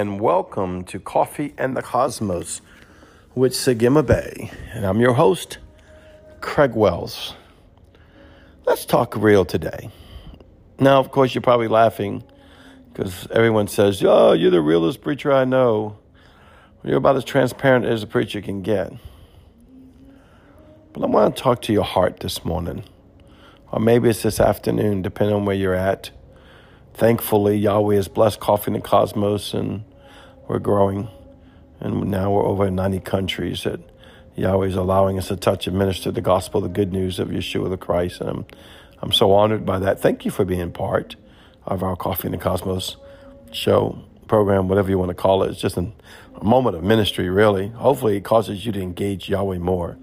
and welcome to Coffee and the Cosmos with Sagima Bay. And I'm your host, Craig Wells. Let's talk real today. Now, of course, you're probably laughing because everyone says, Oh, you're the realest preacher I know. You're about as transparent as a preacher can get. But I want to talk to your heart this morning, or maybe it's this afternoon, depending on where you're at. Thankfully, Yahweh has blessed Coffee in the Cosmos, and we're growing. And now we're over 90 countries that Yahweh is allowing us to touch and minister the gospel, the good news of Yeshua the Christ. And I'm, I'm so honored by that. Thank you for being part of our Coffee in the Cosmos show, program, whatever you want to call it. It's just a, a moment of ministry, really. Hopefully, it causes you to engage Yahweh more.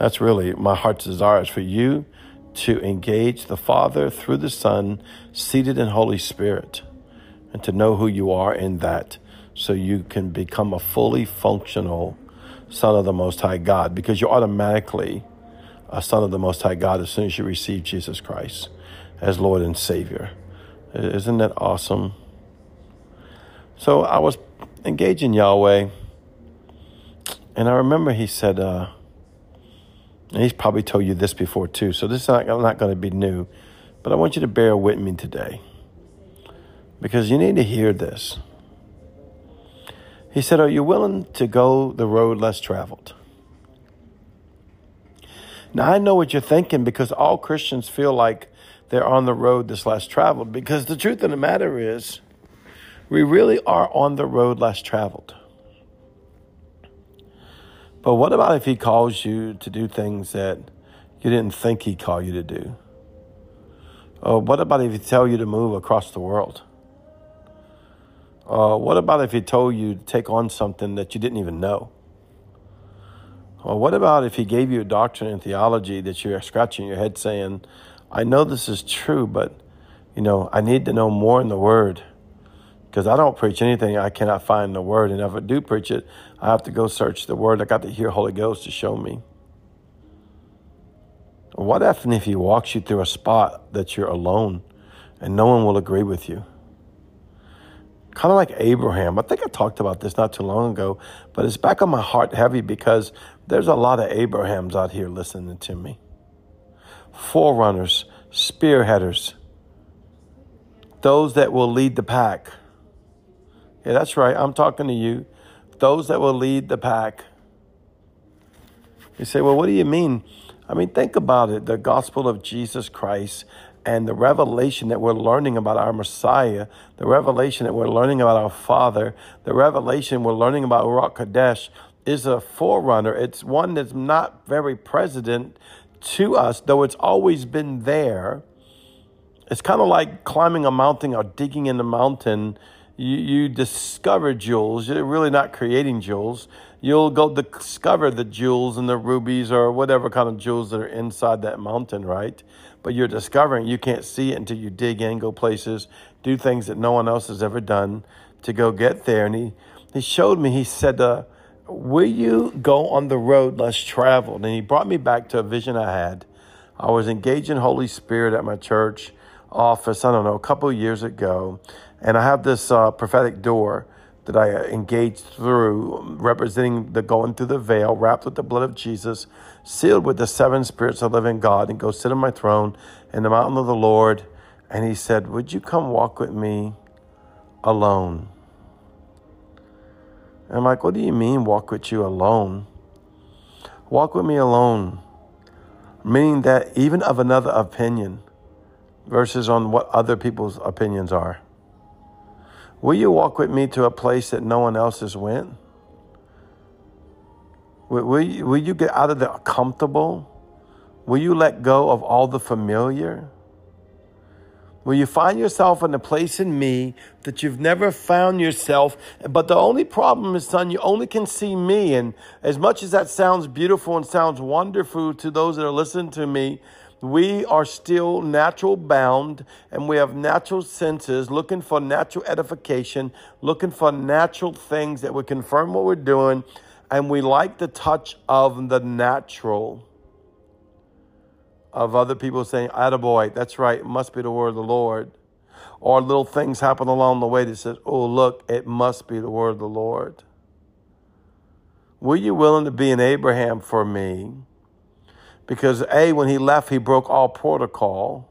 That's really my heart's desire is for you to engage the Father through the Son, seated in Holy Spirit, and to know who you are in that so you can become a fully functional Son of the Most High God because you're automatically a Son of the Most High God as soon as you receive Jesus Christ as Lord and Savior. Isn't that awesome? So I was engaging Yahweh, and I remember he said, uh, and he's probably told you this before too, so this is not, not going to be new. But I want you to bear with me today because you need to hear this. He said, Are you willing to go the road less traveled? Now, I know what you're thinking because all Christians feel like they're on the road that's less traveled. Because the truth of the matter is, we really are on the road less traveled. But what about if he calls you to do things that you didn't think he'd call you to do? Or what about if he tell you to move across the world? Uh, what about if he told you to take on something that you didn't even know? Or what about if he gave you a doctrine in theology that you're scratching your head saying, I know this is true, but you know, I need to know more in the word because I don't preach anything I cannot find in the Word. And if I do preach it, I have to go search the Word. I got to hear Holy Ghost to show me. What if if He walks you through a spot that you're alone and no one will agree with you? Kind of like Abraham. I think I talked about this not too long ago, but it's back on my heart heavy because there's a lot of Abrahams out here listening to me. Forerunners, spearheaders, those that will lead the pack yeah, that's right. I'm talking to you. Those that will lead the pack. You say, well, what do you mean? I mean, think about it the gospel of Jesus Christ and the revelation that we're learning about our Messiah, the revelation that we're learning about our Father, the revelation we're learning about Ruach Kadesh is a forerunner. It's one that's not very present to us, though it's always been there. It's kind of like climbing a mountain or digging in the mountain you, you discover jewels. You're really not creating jewels. You'll go discover the jewels and the rubies or whatever kind of jewels that are inside that mountain, right? But you're discovering you can't see it until you dig in, go places, do things that no one else has ever done to go get there. And he, he showed me, he said, uh, Will you go on the road less traveled? And he brought me back to a vision I had. I was engaging Holy Spirit at my church office, I don't know, a couple of years ago. And I have this uh, prophetic door that I engaged through, representing the going through the veil, wrapped with the blood of Jesus, sealed with the seven spirits of living God, and go sit on my throne in the mountain of the Lord. And he said, Would you come walk with me alone? And I'm like, What do you mean, walk with you alone? Walk with me alone, meaning that even of another opinion, versus on what other people's opinions are. Will you walk with me to a place that no one else has went? Will, will, you, will you get out of the comfortable? Will you let go of all the familiar? Will you find yourself in a place in me that you've never found yourself? But the only problem is, son, you only can see me. And as much as that sounds beautiful and sounds wonderful to those that are listening to me, we are still natural bound and we have natural senses looking for natural edification, looking for natural things that would confirm what we're doing. And we like the touch of the natural of other people saying, Attaboy, that's right, it must be the word of the Lord. or little things happen along the way that says, oh, look, it must be the word of the Lord. Were you willing to be an Abraham for me? Because A, when he left, he broke all protocol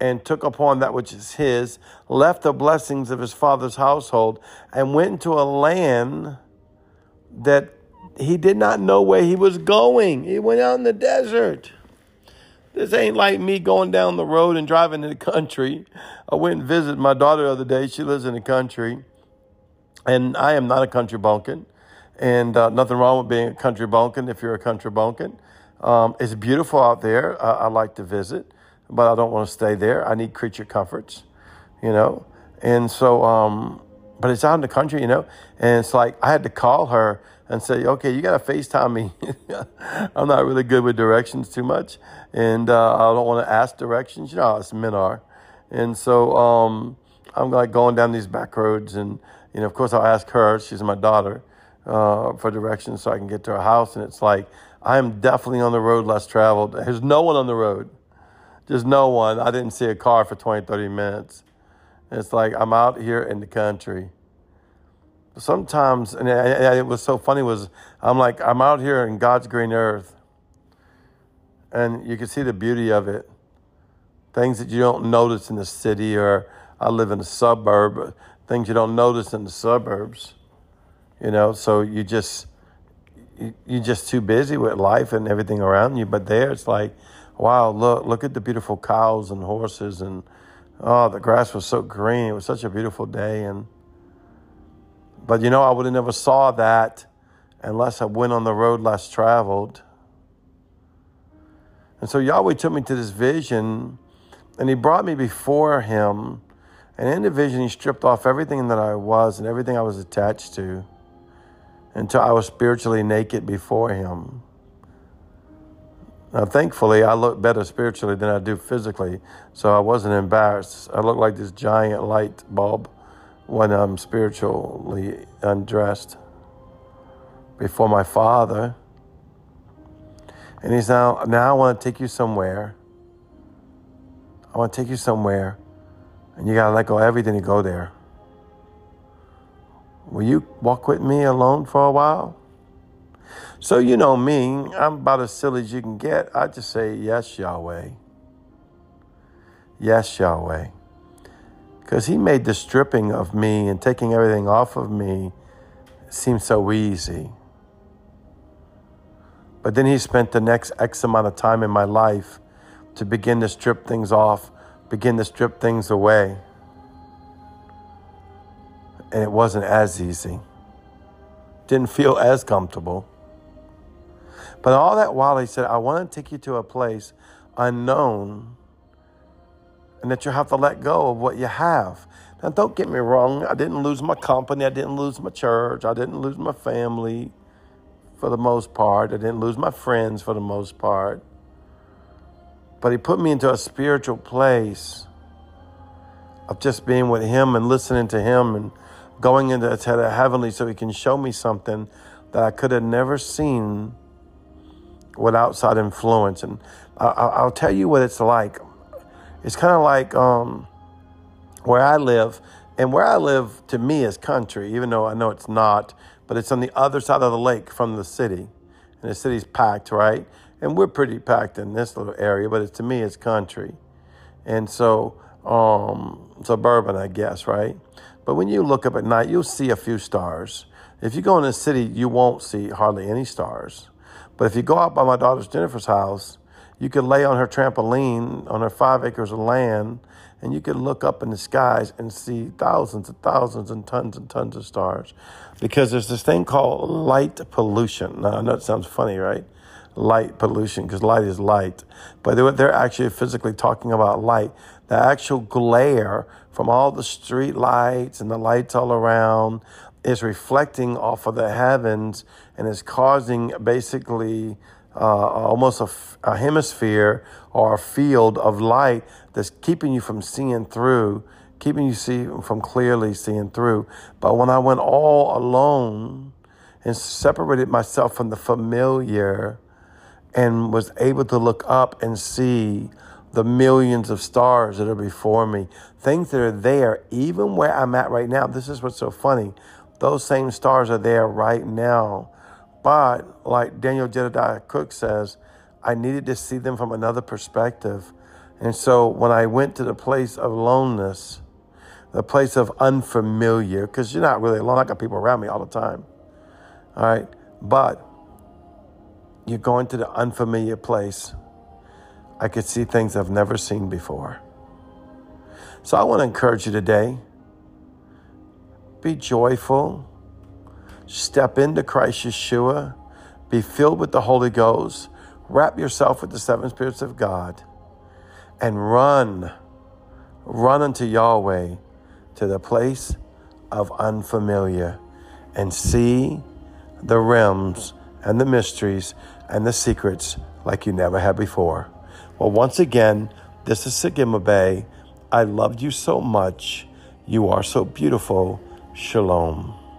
and took upon that which is his, left the blessings of his father's household, and went into a land that he did not know where he was going. He went out in the desert. This ain't like me going down the road and driving in the country. I went and visited my daughter the other day. She lives in the country. And I am not a country bumpkin. And uh, nothing wrong with being a country bumpkin if you're a country bumpkin. Um, it's beautiful out there. I, I like to visit, but I don't want to stay there. I need creature comforts, you know. And so, um, but it's out in the country, you know. And it's like I had to call her and say, okay, you got to FaceTime me. I'm not really good with directions too much. And uh, I don't want to ask directions. You know us men are. And so um, I'm like going down these back roads. And, you know, of course, I'll ask her, she's my daughter, uh, for directions so I can get to her house. And it's like, I am definitely on the road less traveled. There's no one on the road. There's no one. I didn't see a car for 20, 30 minutes. It's like I'm out here in the country sometimes, and it was so funny, was I'm like, I'm out here in God's green earth, and you can see the beauty of it. Things that you don't notice in the city, or I live in a suburb, things you don't notice in the suburbs, you know, so you just, you're just too busy with life and everything around you. But there, it's like, wow, look, look at the beautiful cows and horses, and oh, the grass was so green. It was such a beautiful day, and but you know, I would have never saw that unless I went on the road less traveled. And so Yahweh took me to this vision and he brought me before him. And in the vision, he stripped off everything that I was and everything I was attached to until I was spiritually naked before him. Now, thankfully, I look better spiritually than I do physically, so I wasn't embarrassed. I looked like this giant light bulb when I'm spiritually undressed before my Father. And he's now, now I want to take you somewhere. I want to take you somewhere, and you got to let go of everything to go there. Will you walk with me alone for a while? So, you know me, I'm about as silly as you can get. I just say, Yes, Yahweh. Yes, Yahweh because he made the stripping of me and taking everything off of me seem so easy. But then he spent the next X amount of time in my life to begin to strip things off, begin to strip things away. And it wasn't as easy. Didn't feel as comfortable. But all that while he said, I want to take you to a place unknown and that you have to let go of what you have. Now, don't get me wrong, I didn't lose my company, I didn't lose my church, I didn't lose my family for the most part, I didn't lose my friends for the most part. But He put me into a spiritual place of just being with Him and listening to Him and going into the heavenly so He can show me something that I could have never seen with outside influence. And I'll tell you what it's like. It's kind of like um, where I live, and where I live to me is country, even though I know it's not, but it's on the other side of the lake from the city. And the city's packed, right? And we're pretty packed in this little area, but it's, to me, it's country. And so, um, suburban, I guess, right? But when you look up at night, you'll see a few stars. If you go in the city, you won't see hardly any stars. But if you go out by my daughter's Jennifer's house, you could lay on her trampoline on her five acres of land and you could look up in the skies and see thousands and thousands and tons and tons of stars because there's this thing called light pollution. Now, I know it sounds funny, right? Light pollution, because light is light. But they're, they're actually physically talking about light. The actual glare from all the street lights and the lights all around is reflecting off of the heavens and is causing basically uh, almost a, a hemisphere or a field of light that's keeping you from seeing through, keeping you see from clearly seeing through. But when I went all alone and separated myself from the familiar and was able to look up and see the millions of stars that are before me, things that are there, even where I'm at right now. This is what's so funny. Those same stars are there right now. But like Daniel Jedediah Cook says, I needed to see them from another perspective. And so when I went to the place of loneliness, the place of unfamiliar, because you're not really alone. I got people around me all the time. All right. But you're going to the unfamiliar place. I could see things I've never seen before. So I want to encourage you today be joyful, step into Christ Yeshua, be filled with the Holy Ghost, wrap yourself with the seven spirits of God, and run, run unto Yahweh to the place of unfamiliar and see the realms and the mysteries and the secrets like you never had before. Well, once again, this is Sagima Bay. I loved you so much. You are so beautiful. Shalom.